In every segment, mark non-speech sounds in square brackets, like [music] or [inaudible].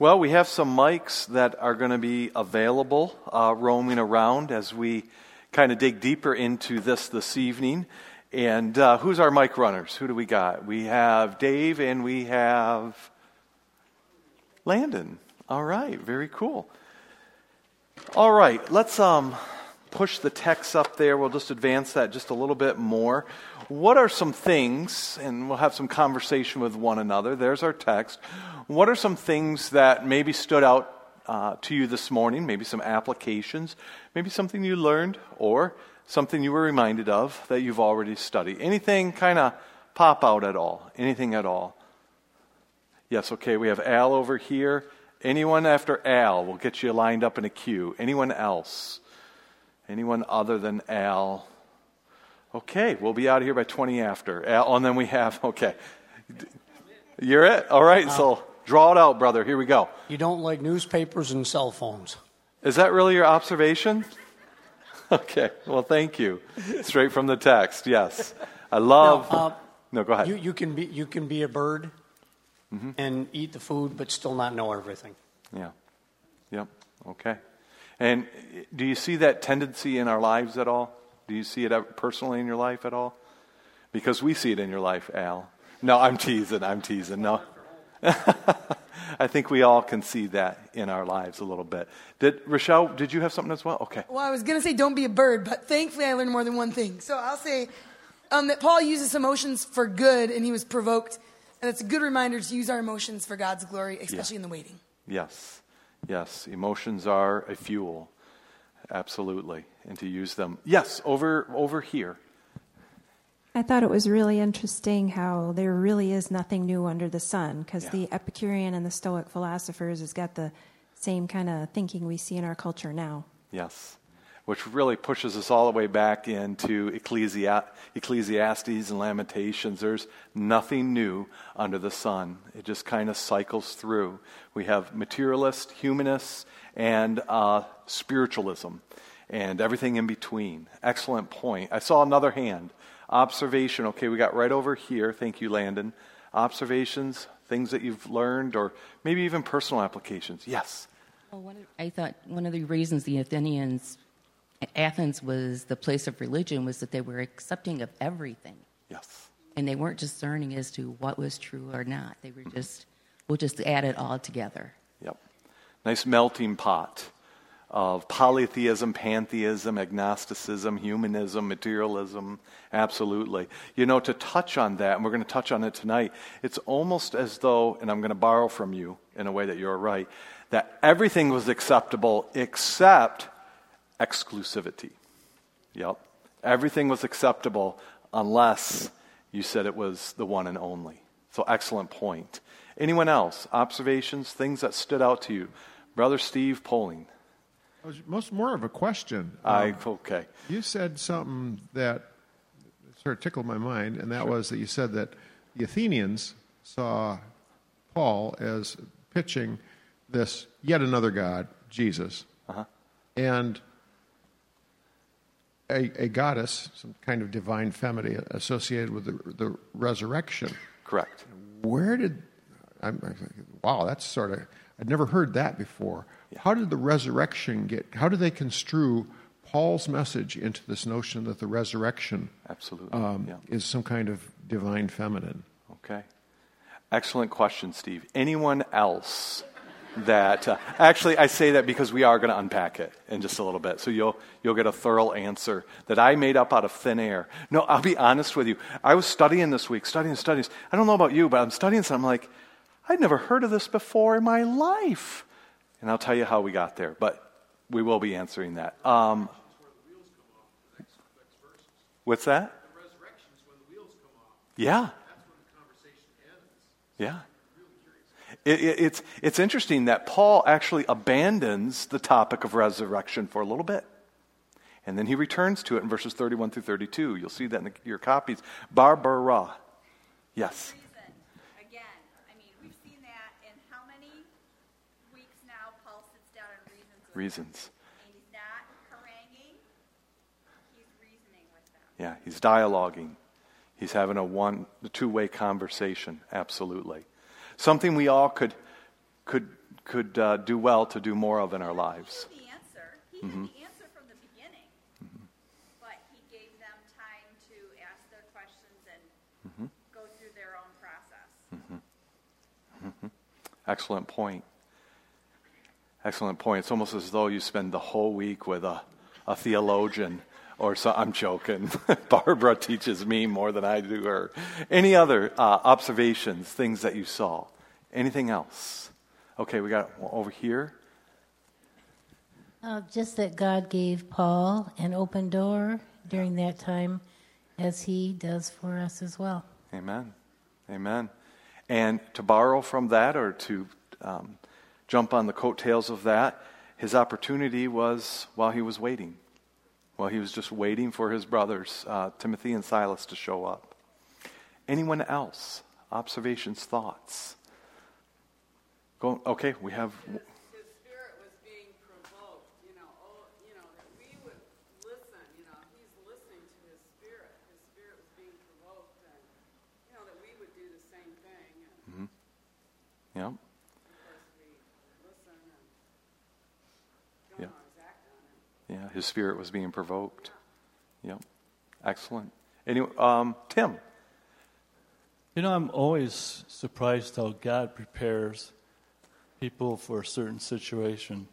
Well, we have some mics that are going to be available uh, roaming around as we kind of dig deeper into this this evening. And uh, who's our mic runners? Who do we got? We have Dave and we have Landon. All right, very cool. All right, let's um, push the text up there. We'll just advance that just a little bit more. What are some things, and we'll have some conversation with one another. There's our text. What are some things that maybe stood out uh, to you this morning? Maybe some applications, maybe something you learned, or something you were reminded of that you've already studied. Anything kind of pop out at all? Anything at all? Yes, okay, we have Al over here. Anyone after Al will get you lined up in a queue. Anyone else? Anyone other than Al? Okay, we'll be out of here by 20 after. And then we have, [laughs] okay. You're it? All right, so draw it out, brother. Here we go. You don't like newspapers and cell phones. Is that really your observation? [laughs] Okay, well, thank you. Straight from the text, yes. I love. Now, uh, no, go ahead. You, you, can be, you can be a bird and eat the food, but still not know everything. Yeah. Yep. Okay. And do you see that tendency in our lives at all? Do you see it personally in your life at all? Because we see it in your life, Al. No, I'm teasing. I'm teasing. No. [laughs] I think we all can see that in our lives a little bit. Did Rochelle, did you have something as well? Okay. Well, I was going to say don't be a bird, but thankfully I learned more than one thing. So I'll say um, that Paul uses emotions for good and he was provoked. And it's a good reminder to use our emotions for God's glory, especially Yeah. in the waiting. Yes. Yes. Emotions are a fuel. Absolutely. And to use them. Yes, over over here. I thought it was really interesting how there really is nothing new under the sun because Yeah. the Epicurean and the Stoic philosophers has got the same kind of thinking we see in our culture now. Yes. Which really pushes us all the way back into Ecclesi- Ecclesiastes and Lamentations. There's nothing new under the sun. It just kind of cycles through. We have materialist, humanists, and uh, spiritualism, and everything in between. Excellent point. I saw another hand. Observation. Okay, we got right over here. Thank you, Landon. Observations, things that you've learned, or maybe even personal applications. Yes. Well, of, I thought one of the reasons the Athenians, Athens was the place of religion was that they were accepting of everything. Yes. And they weren't discerning as to what was true or not. They were just, we'll just add it all together. Yep. Nice melting pot of polytheism, pantheism, agnosticism, humanism, materialism. Absolutely. You know, to touch on that, and we're going to touch on it tonight, it's almost as though, and I'm going to borrow from you in a way that you're right, that everything was acceptable except exclusivity. Yep. Everything was acceptable unless you said it was the one and only. So, excellent point. Anyone else? Observations, things that stood out to you? Brother Steve Poling. Most more of a question. I, Um, okay. you said something that sort of tickled my mind, and that was that you said that the Athenians saw Paul as pitching this yet another God, Jesus, Uh-huh. and a, a goddess, some kind of divine feminine associated with the, the resurrection. Correct. Where did I'm, I'm thinking, wow, that's sort of I'd never heard that before. How did the resurrection get? How did they construe Paul's message into this notion that the resurrection Absolutely. um, yeah. is some kind of divine feminine? Okay. Excellent question, Steve. Anyone else that uh, actually I say that because we are going to unpack it in just a little bit, so you'll you'll get a thorough answer that I made up out of thin air. No, I'll be honest with you. I was studying this week, studying studying. I don't know about you, but I'm studying, so I'm like, I'd never heard of this before in my life, and I'll tell you how we got there. But we will be answering that. Um, what's that? Yeah. Yeah. It, it, it's, it's interesting that Paul actually abandons the topic of resurrection for a little bit. And then he returns to it in verses 31 through 32. You'll see that in the, your copies. Barbara. Yes. reason. Again, I mean, we've seen that in how many weeks now Paul sits down and reasons with them. Reasons. And he's not haranguing, he's reasoning with them. Yeah, he's dialoguing. He's having a one, a two-way conversation. Absolutely, something we all could could could uh, do well to do more of in our lives. He knew the answer. He had mm-hmm. the answer from the beginning. Mm-hmm. But he gave them time to ask their questions and mm-hmm. go through their own process. Excellent point. Excellent point. It's almost as though you spend the whole week with a, a theologian or so. I'm joking. [laughs] Barbara teaches me more than I do her. Any other uh, observations, things that you saw? Anything else? Okay, we got over here. Uh, just that God gave Paul an open door during that time, as he does for us as well. Amen. Amen. And to borrow from that or to um, jump on the coattails of that, his opportunity was while he was waiting. While he was just waiting for his brothers, uh, Timothy and Silas, to show up. Anyone else? Observations, thoughts? Go, okay, we have. his spirit was being provoked, you know, oh, you know, that we would listen, you know, he's listening to his spirit. His spirit was being provoked, and, you know, that we would do the same thing. And Yeah. of course, we listen and don't Yeah. always act on it. Yeah, his spirit was being provoked. Yep. Excellent. Any, um, Tim. You know, I'm always surprised how God prepares people for a certain situation.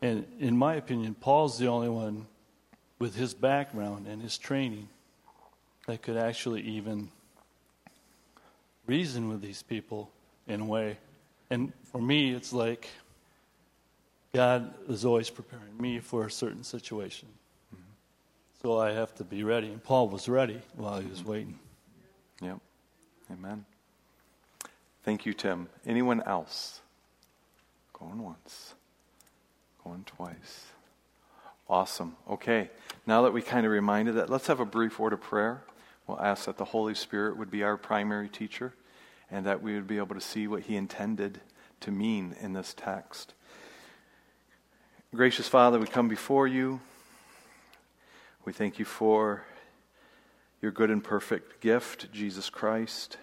And in my opinion, Paul's the only one with his background and his training that could actually even reason with these people in a way. And for me, it's like God is always preparing me for a certain situation. So I have to be ready. And Paul was ready while he was mm-hmm. waiting. Yep. Amen. Thank you, Tim. Anyone else? Going once. Going twice. Awesome. Okay. Now that we kind of reminded that, let's have a brief word of prayer. We'll ask that the Holy Spirit would be our primary teacher and that we would be able to see what he intended to mean in this text. Gracious Father, we come before you. We thank you for your good and perfect gift, Jesus Christ.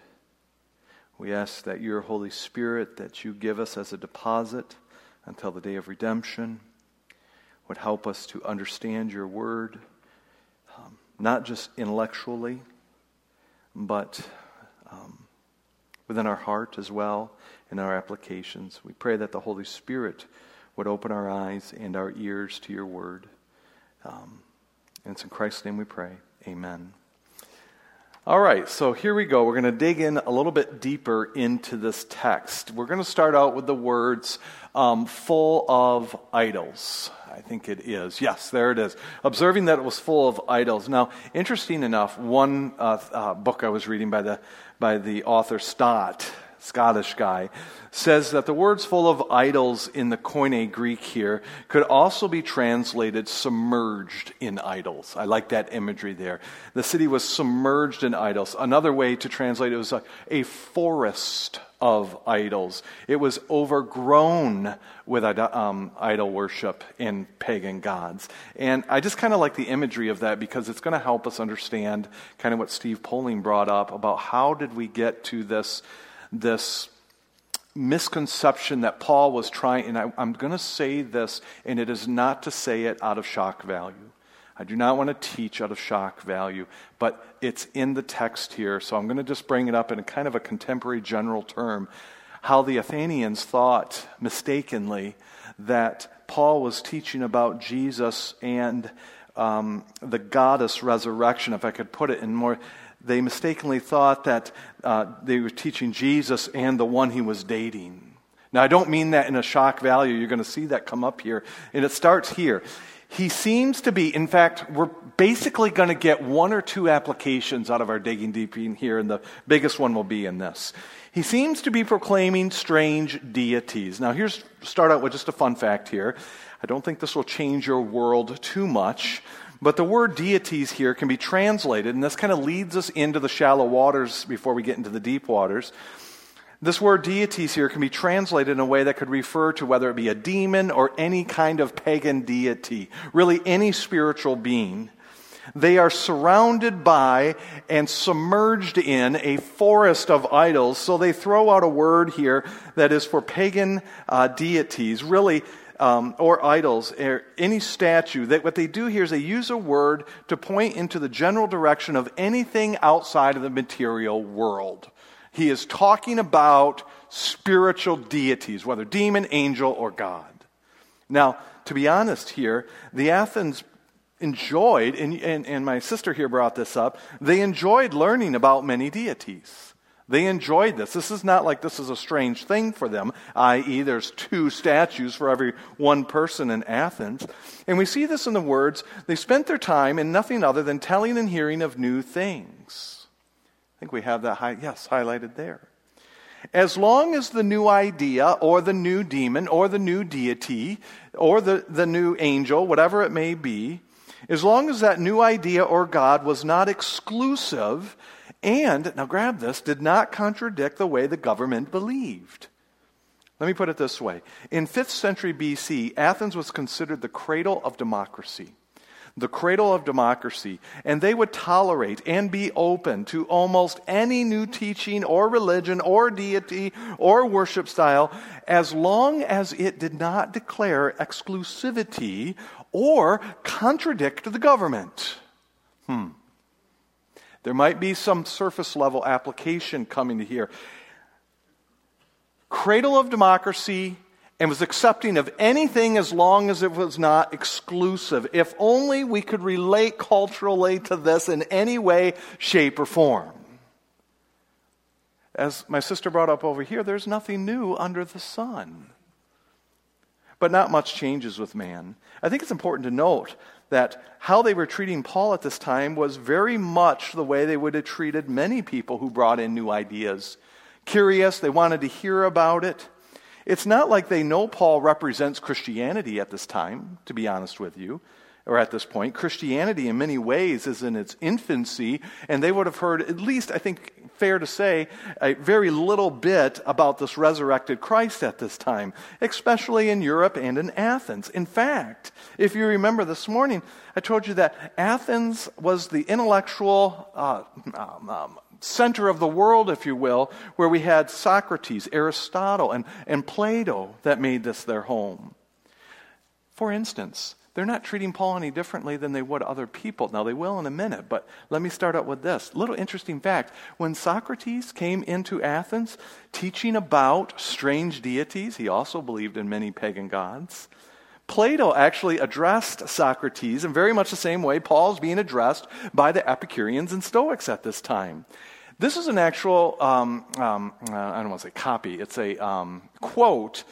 We ask that your Holy Spirit, that you give us as a deposit until the day of redemption, would help us to understand your word, um, not just intellectually, but um, within our heart as well in our applications. We pray that the Holy Spirit would open our eyes and our ears to your word. Um, and it's in Christ's name we pray. Amen. All right, so here we go. We're going to dig in a little bit deeper into this text. We're going to start out with the words um, full of idols. I think it is. Yes, there it is. Observing that it was full of idols. Now, interesting enough, one uh, uh, book I was reading by the, by the author Stott, Scottish guy, says that the words full of idols in the Koine Greek here could also be translated submerged in idols. I like that imagery there. The city was submerged in idols. Another way to translate it was a, a forest of idols. It was overgrown with um, idol worship and pagan gods. And I just kind of like the imagery of that because it's going to help us understand kind of what Steve Poling brought up about how did we get to this, this misconception that Paul was trying, and I, I'm going to say this, and it is not to say it out of shock value. I do not want to teach out of shock value, but it's in the text here, so I'm going to just bring it up in kind of a contemporary general term. How the Athenians thought mistakenly that Paul was teaching about Jesus and um, the goddess resurrection, if I could put it in more. They mistakenly thought that uh, they were teaching Jesus and the one he was dating. Now, I don't mean that in a shock value. You're going to see that come up here. And it starts here. He seems to be, in fact, we're basically going to get one or two applications out of our digging deep in here, and the biggest one will be in this. He seems to be proclaiming strange deities. Now, here's start out with just a fun fact here. I don't think this will change your world too much, but the word deities here can be translated, and this kind of leads us into the shallow waters before we get into the deep waters. This word deities here can be translated in a way that could refer to whether it be a demon or any kind of pagan deity, really any spiritual being. They are surrounded by and submerged in a forest of idols. So they throw out a word here that is for pagan uh, deities, really, um, or idols, or any statue. That what they do here is they use a word to point into the general direction of anything outside of the material world. He is talking about spiritual deities, whether demon, angel, or God. Now, to be honest here, the Athens enjoyed, and, and, and, my sister here brought this up, they enjoyed learning about many deities. They enjoyed this. This is not like this is a strange thing for them, i.e., there's two statues for every one person in Athens. And we see this in the words they spent their time in nothing other than telling and hearing of new things. I think we have that, high, yes, highlighted there. As long as the new idea or the new demon or the new deity or the, the new angel, whatever it may be, as long as that new idea or God was not exclusive and, now grab this, did not contradict the way the government believed. Let me put it this way. In 5th century BC, Athens was considered the cradle of democracy. The cradle of democracy. And they would tolerate and be open to almost any new teaching or religion or deity or worship style as long as it did not declare exclusivity or contradict the government. Hmm. There might be some surface level application coming to here. Cradle of democracy and was accepting of anything as long as it was not exclusive. If only we could relate culturally to this in any way, shape, or form. As my sister brought up over here, there's nothing new under the sun. But not much changes with man. I think it's important to note that how they were treating Paul at this time was very much the way they would have treated many people who brought in new ideas. Curious, they wanted to hear about it. It's not like they know Paul represents Christianity at this time, to be honest with you, or at this point. Christianity, in many ways, is in its infancy, and they would have heard, at least, I think, fair to say, a very little bit about this resurrected Christ at this time, especially in Europe and in Athens. In fact, if you remember this morning, I told you that Athens was the intellectual uh, um, um, center of the world, if you will, where we had Socrates, Aristotle, and, and Plato that made this their home. For instance, they're not treating Paul any differently than they would other people. Now, they will in a minute, but let me start out with this. Little interesting fact. When Socrates came into Athens teaching about strange deities, he also believed in many pagan gods. Plato actually addressed Socrates in very much the same way Paul's being addressed by the Epicureans and Stoics at this time. This is an actual, um, um, uh, I don't want to say copy, it's a um, quote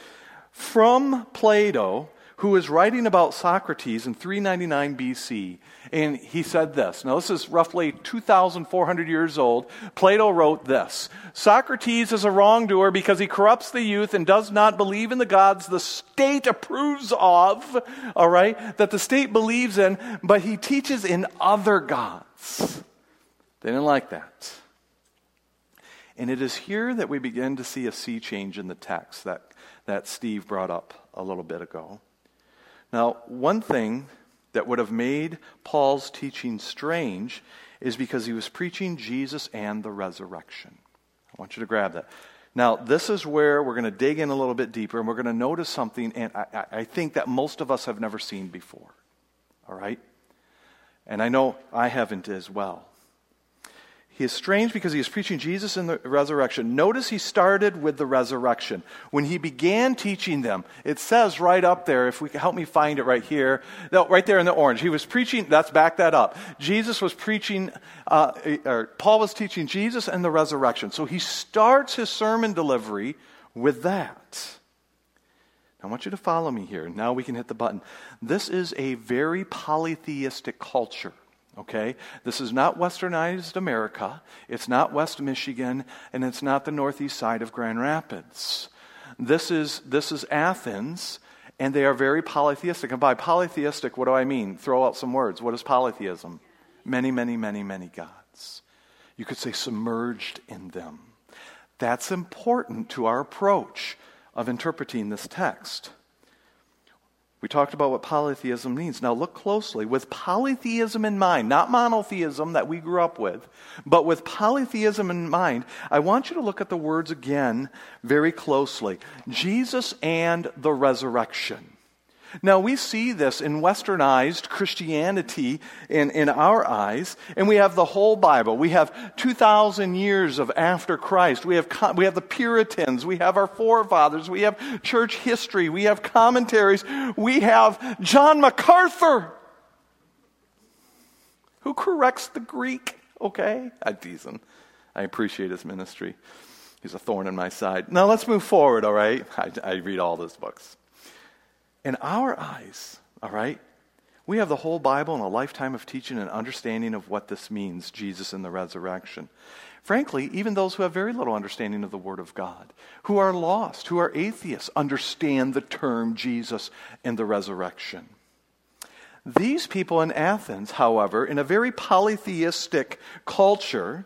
from Plato who is writing about Socrates in 399 BC. And he said this. Now, this is roughly 2,400 years old. Plato wrote this Socrates is a wrongdoer because he corrupts the youth and does not believe in the gods the state approves of, all right, that the state believes in, but he teaches in other gods. They didn't like that. And it is here that we begin to see a sea change in the text that, that Steve brought up a little bit ago. Now, one thing that would have made Paul's teaching strange is because he was preaching Jesus and the resurrection. I want you to grab that. Now, this is where we're going to dig in a little bit deeper and we're going to notice something, and I, I think that most of us have never seen before. All right? And I know I haven't as well. He is strange because he is preaching Jesus in the resurrection. Notice he started with the resurrection. When he began teaching them, it says right up there, if we can help me find it right here, no, right there in the orange. He was preaching, let's back that up. Jesus was preaching, uh, or Paul was teaching Jesus and the resurrection. So he starts his sermon delivery with that. I want you to follow me here. Now we can hit the button. This is a very polytheistic culture. Okay? This is not westernized America. It's not West Michigan, and it's not the northeast side of Grand Rapids. This is, this is Athens, and they are very polytheistic. And by polytheistic, what do I mean? Throw out some words. What is polytheism? Many, many, many, many gods. You could say submerged in them. That's important to our approach of interpreting this text. We talked about what polytheism means. Now look closely. With polytheism in mind, not monotheism that we grew up with, but with polytheism in mind, I want you to look at the words again very closely. Jesus and the resurrection. Now, we see this in westernized Christianity in, in our eyes, and we have the whole Bible. We have 2,000 years of after Christ. We have, we have the Puritans. We have our forefathers. We have church history. We have commentaries. We have John MacArthur, who corrects the Greek. Okay? I tease him. I appreciate his ministry. He's a thorn in my side. Now, let's move forward, all right? I, I read all those books. In our eyes, all right, we have the whole Bible and a lifetime of teaching and understanding of what this means, Jesus and the resurrection. Frankly, even those who have very little understanding of the Word of God, who are lost, who are atheists, understand the term Jesus and the resurrection. These people in Athens, however, in a very polytheistic culture,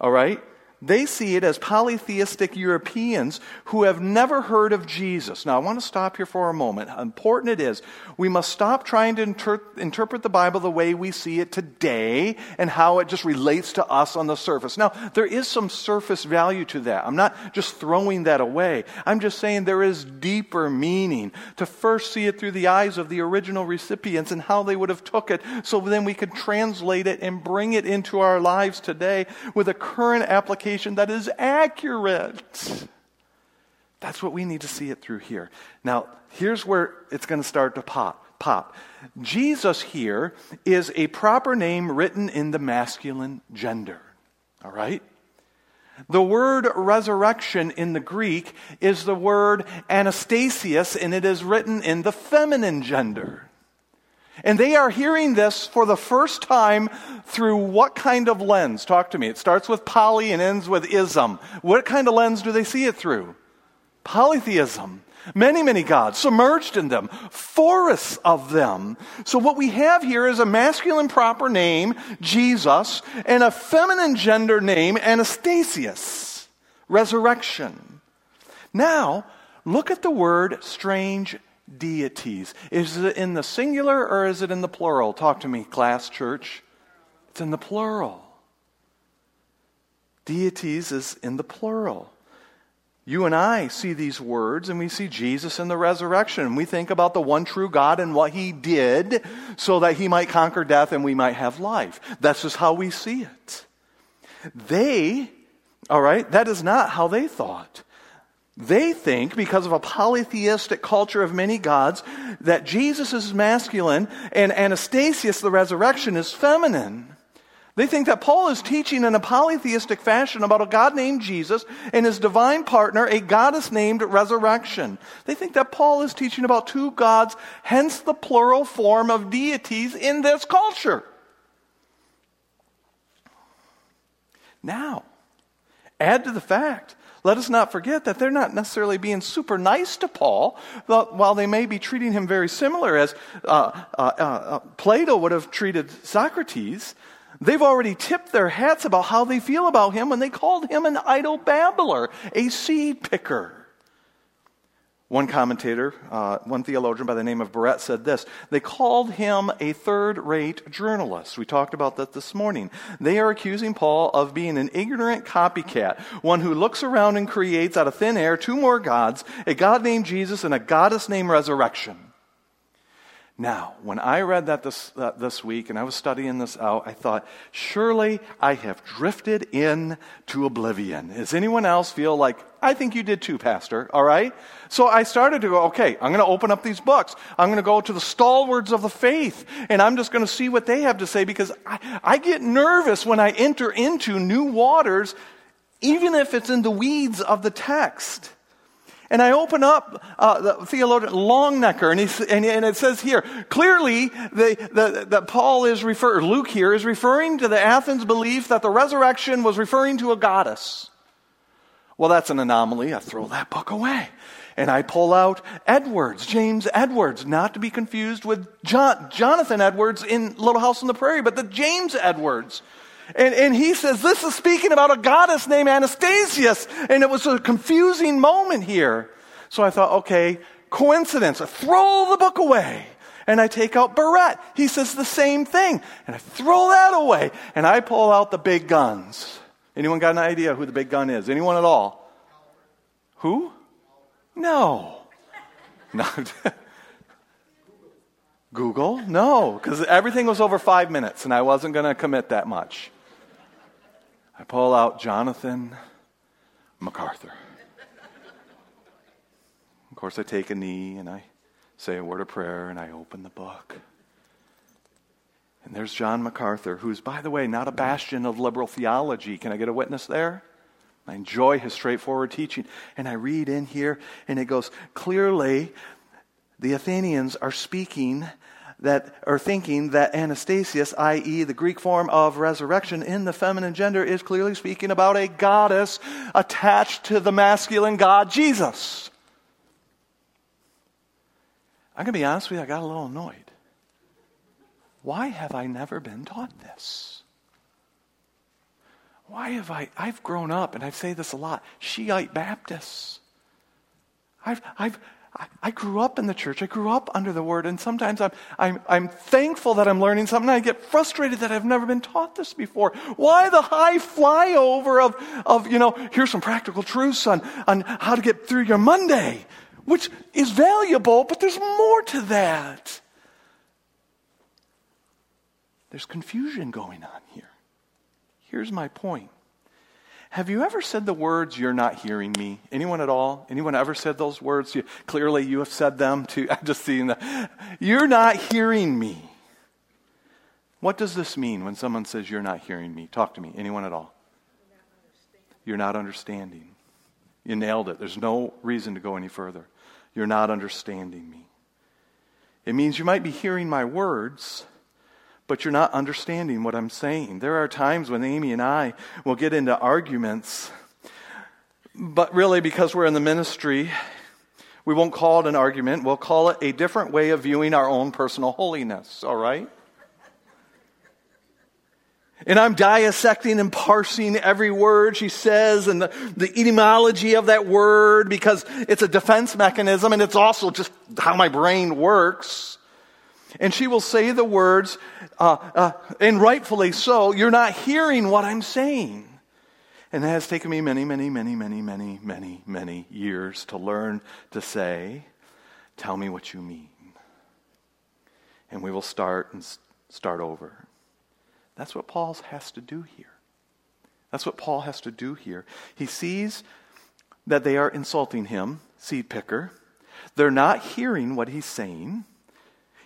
all right, they see it as polytheistic Europeans who have never heard of Jesus. Now, I want to stop here for a moment. How important it is. We must stop trying to inter- interpret the Bible the way we see it today and how it just relates to us on the surface. Now, there is some surface value to that. I'm not just throwing that away. I'm just saying there is deeper meaning to first see it through the eyes of the original recipients and how they would have took it so then we could translate it and bring it into our lives today with a current application that is accurate. That's what we need to see it through here. Now, here's where it's going to start to pop. Pop. Jesus here is a proper name written in the masculine gender. All right? The word resurrection in the Greek is the word anastasius, and it is written in the feminine gender. And they are hearing this for the first time through what kind of lens? Talk to me. It starts with poly and ends with ism. What kind of lens do they see it through? Polytheism. Many, many gods submerged in them, forests of them. So, what we have here is a masculine proper name, Jesus, and a feminine gender name, Anastasius, resurrection. Now, look at the word strange deities. Is it in the singular or is it in the plural? Talk to me, class, church. It's in the plural. Deities is in the plural. You and I see these words and we see Jesus in the resurrection. We think about the one true God and what he did so that he might conquer death and we might have life. That's just how we see it. They, all right, that is not how they thought. They think, because of a polytheistic culture of many gods, that Jesus is masculine and Anastasius, the resurrection, is feminine. They think that Paul is teaching in a polytheistic fashion about a God named Jesus and his divine partner, a goddess named resurrection. They think that Paul is teaching about two gods, hence the plural form of deities in this culture. Now, add to the fact let us not forget that they're not necessarily being super nice to Paul, while they may be treating him very similar as uh, uh, uh, Plato would have treated Socrates. They've already tipped their hats about how they feel about him when they called him an idle babbler, a seed picker. One commentator, uh, one theologian by the name of Barrett said this They called him a third rate journalist. We talked about that this morning. They are accusing Paul of being an ignorant copycat, one who looks around and creates out of thin air two more gods, a God named Jesus and a goddess named Resurrection. Now, when I read that this, uh, this week and I was studying this out, I thought, surely I have drifted into oblivion. Does anyone else feel like, I think you did too, Pastor, all right? So I started to go, okay, I'm going to open up these books. I'm going to go to the stalwarts of the faith, and I'm just going to see what they have to say because I, I get nervous when I enter into new waters, even if it's in the weeds of the text. And I open up uh, the theologian Longenecker, and, and, and, it says here clearly that Paul is referring, Luke here is referring to the Athens belief that the resurrection was referring to a goddess. Well, that's an anomaly. I throw that book away. And I pull out Edwards, James Edwards, not to be confused with John, Jonathan Edwards in Little House on the Prairie, but the James Edwards and, and he says, this is speaking about a goddess named Anastasius. And it was a confusing moment here. So I thought, okay, Coincidence. I throw the book away and I take out Barrett. He says the same thing. And I throw that away and I pull out the big guns. Anyone got an idea who the big gun is? Anyone at all? Who? No. [laughs] No. Google? No, because everything was over five minutes and I wasn't going to commit that much. I pull out Jonathan MacArthur. Of course, I take a knee and I say a word of prayer and I open the book. And there's John MacArthur, who's, by the way, not a bastion of liberal theology. Can I get a witness there? I enjoy his straightforward teaching. And I read in here, and it goes clearly the Athenians are speaking that are thinking that Anastasius, i.e., the Greek form of resurrection in the feminine gender, is clearly speaking about a goddess attached to the masculine god Jesus. I'm going to be honest with you, I got a little annoyed. Why have I never been taught this? Why have I? I've grown up, and I say this a lot Shiite Baptists. I've, I've, I grew up in the church. I grew up under the word, and sometimes I'm, I'm, I'm thankful that I'm learning something. I get frustrated that I've never been taught this before. Why the high flyover of, of you know, here's some practical truths on, on how to get through your Monday? which is valuable, but there's more to that. There's confusion going on here. Here's my point. Have you ever said the words, You're not hearing me? Anyone at all? Anyone ever said those words? You, clearly, you have said them too. [laughs] I'm just seeing that. You're not hearing me. What does this mean when someone says, You're not hearing me? Talk to me. Anyone at all? You're not understanding. You nailed it. There's no reason to go any further. You're not understanding me. It means you might be hearing my words, but you're not understanding what I'm saying. There are times when Amy and I will get into arguments, but really, because we're in the ministry, we won't call it an argument. We'll call it a different way of viewing our own personal holiness, all right? And I'm dissecting and parsing every word she says and the, the, etymology of that word because it's a defense mechanism and it's also just how my brain works. And she will say the words, uh, uh, and rightfully so, you're not hearing what I'm saying. And it has taken me many, many, many, many, many, many, many years to learn to say, tell me what you mean. And we will start and start over. That's what Paul has to do here. That's what Paul has to do here. He sees that they are insulting him, seed picker. They're not hearing what he's saying.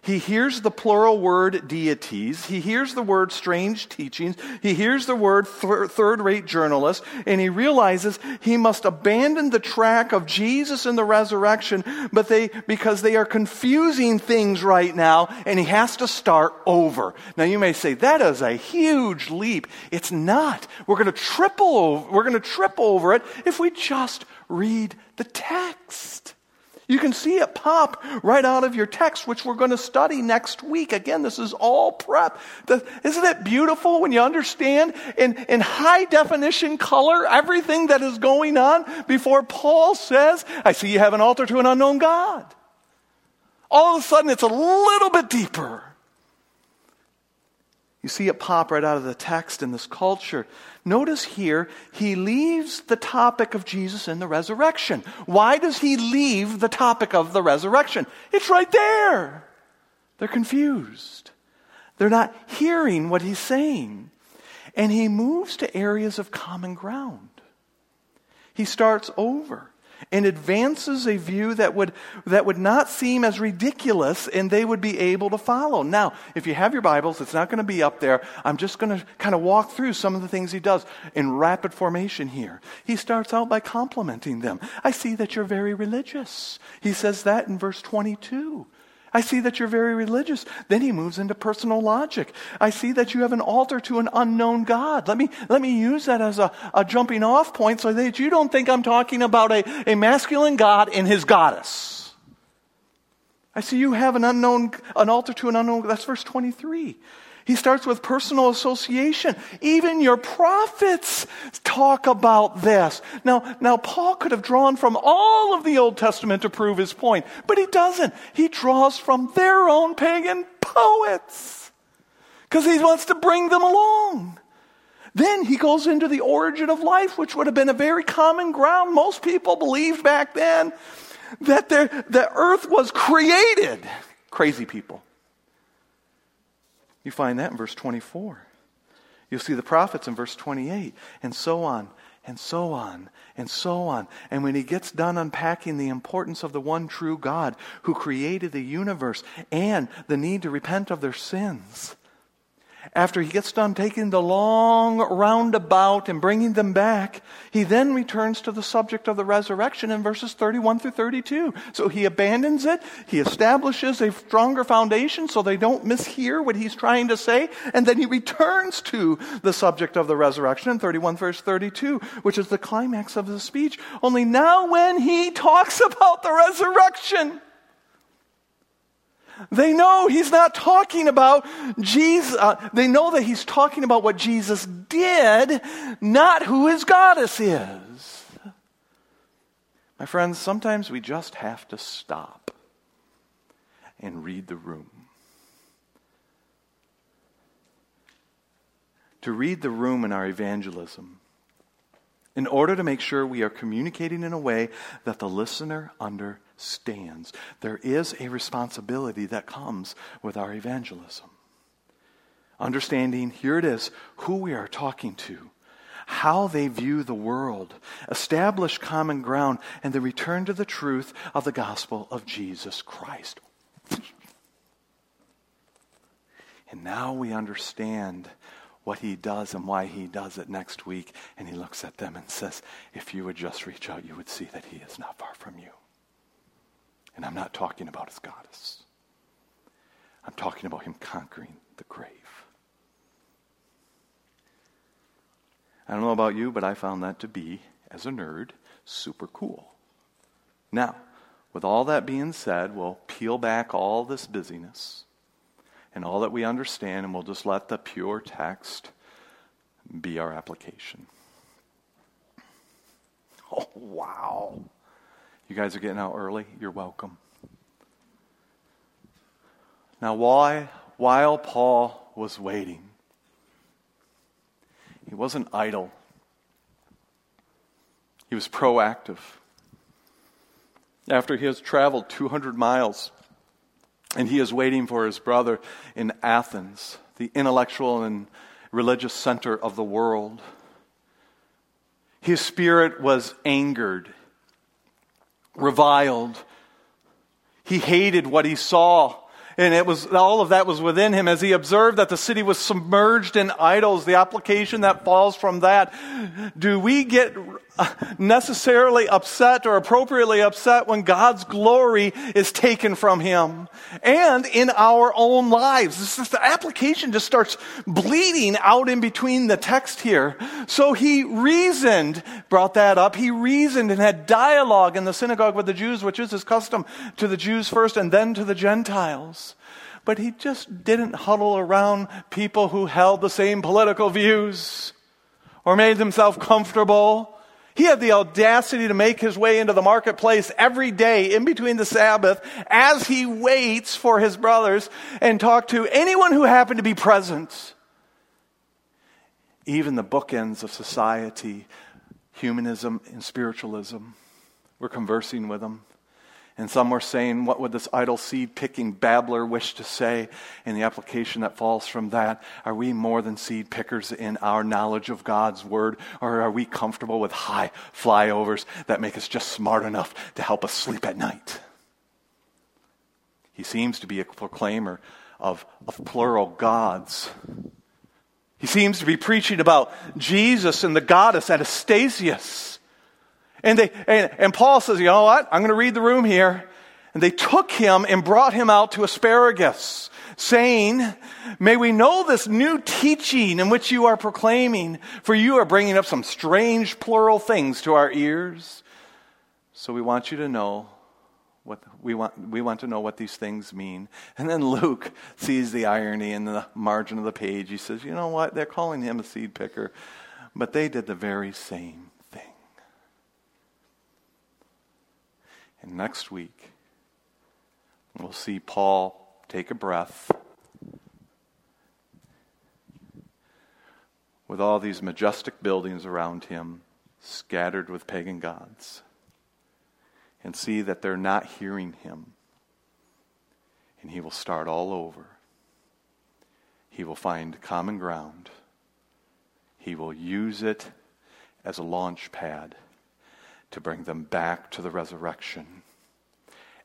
He hears the plural word deities. He hears the word strange teachings. He hears the word th- third rate journalists. And he realizes he must abandon the track of Jesus and the resurrection, but they, because they are confusing things right now, and he has to start over. Now you may say, that is a huge leap. It's not. We're going to triple over, we're going to trip over it if we just read the text. You can see it pop right out of your text, which we're going to study next week. Again, this is all prep. The, isn't it beautiful when you understand in, in high definition color everything that is going on before Paul says, I see you have an altar to an unknown God? All of a sudden, it's a little bit deeper. You see it pop right out of the text in this culture. Notice here, he leaves the topic of Jesus and the resurrection. Why does he leave the topic of the resurrection? It's right there. They're confused. They're not hearing what he's saying. And he moves to areas of common ground. He starts over and advances a view that would, that would not seem as ridiculous and they would be able to follow. Now, if you have your Bibles, it's not going to be up there. I'm just going to kind of walk through some of the things he does in rapid formation here. He starts out by complimenting them. I see that you're very religious. He says that in verse 22. I see that you're very religious. Then he moves into personal logic. I see that you have an altar to an unknown God. Let me, let me use that as a, a jumping off point so that you don't think I'm talking about a, a masculine God and his goddess. I see you have an unknown, an altar to an unknown, that's verse 23. He starts with personal association. Even your prophets talk about this. Now, now Paul could have drawn from all of the Old Testament to prove his point, but he doesn't. He draws from their own pagan poets because he wants to bring them along. Then he goes into the origin of life, which would have been a very common ground. Most people believed back then that the earth was created. Crazy people. You find that in verse 24. You'll see the prophets in verse 28, and so on, and so on, and so on. And when he gets done unpacking the importance of the one true God who created the universe and the need to repent of their sins, after he gets done taking the long roundabout and bringing them back, he then returns to the subject of the resurrection in verses 31 through 32. So he abandons it, he establishes a stronger foundation so they don't mishear what he's trying to say, and then he returns to the subject of the resurrection in 31 verse 32, which is the climax of the speech. Only now when he talks about the resurrection, they know he's not talking about Jesus. Uh, they know that he's talking about what Jesus did, not who his goddess is. My friends, sometimes we just have to stop and read the room. To read the room in our evangelism in order to make sure we are communicating in a way that the listener understands. There is a responsibility that comes with our evangelism. Understanding, here it is, who we are talking to, how they view the world, establish common ground, and the return to the truth of the gospel of Jesus Christ. And now we understand what he does and why he does it next week. And he looks at them and says, If you would just reach out, you would see that he is not far from you. And I'm not talking about his goddess, I'm talking about him conquering the grave. I don't know about you, but I found that to be, as a nerd, super cool. Now, with all that being said, we'll peel back all this busyness and all that we understand, and we'll just let the pure text be our application. [laughs] Oh, wow. You guys are getting out early? You're welcome. Now, why, while Paul was waiting, he wasn't idle, he was proactive. After he has traveled 200 miles, and he is waiting for his brother in Athens, the intellectual and religious center of the world. His spirit was angered, reviled. He hated what he saw. And it was, all of that was within him as he observed that the city was submerged in idols, the application that falls from that. Do we get necessarily upset or appropriately upset when God's glory is taken from him and in our own lives. This is, the application just starts bleeding out in between the text here. So he reasoned, brought that up. He reasoned and had dialogue in the synagogue with the Jews, which is his custom to the Jews first and then to the Gentiles. But he just didn't huddle around people who held the same political views or made himself comfortable he had the audacity to make his way into the marketplace every day in between the Sabbath as he waits for his brothers and talk to anyone who happened to be present. Even the bookends of society, humanism and spiritualism, were conversing with him. And some were saying, What would this idle seed picking babbler wish to say? And the application that falls from that are we more than seed pickers in our knowledge of God's word? Or are we comfortable with high flyovers that make us just smart enough to help us sleep at night? He seems to be a proclaimer of, of plural gods. He seems to be preaching about Jesus and the goddess Anastasis. And, they, and, and Paul says, you know what? I'm going to read the room here. And they took him and brought him out to Areopagus, saying, May we know this new teaching in which you are proclaiming, for you are bringing up some strange plural things to our ears. So we want you to know what we want, we want to know what these things mean. And then Luke sees the irony in the margin of the page. He says, You know what? They're calling him a seed picker, but they did the very same thing. And next week, we'll see Paul take a breath with all these majestic buildings around him scattered with pagan gods and see that they're not hearing him. And he will start all over. He will find common ground. He will use it as a launch pad to bring them back to the resurrection.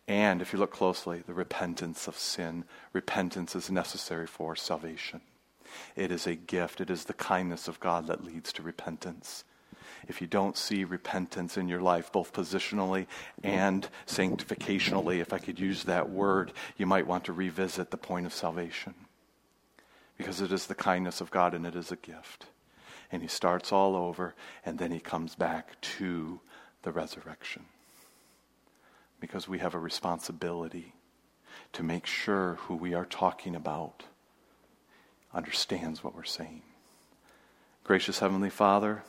And if you look closely, the repentance of sin. Repentance is necessary for salvation. It is a gift. It is the kindness of God that leads to repentance if you don't see repentance in your life, both positionally and sanctificationally, if I could use that word, you might want to revisit the point of salvation. Because it is the kindness of God and it is a gift. And he starts all over and then he comes back to the resurrection. Because we have a responsibility to make sure who we are talking about understands what we're saying. Gracious Heavenly Father,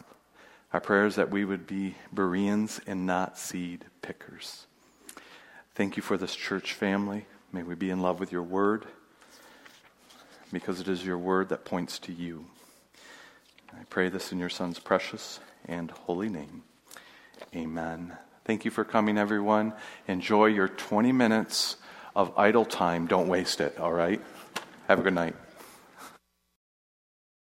our prayer is that we would be Bereans and not seed pickers. Thank you for this church family. May we be in love with your word because it is your word that points to you. I pray this in your son's precious and holy name. Amen. Thank you for coming, everyone. Enjoy your 20 minutes of idle time. Don't waste it, all right? Have a good night.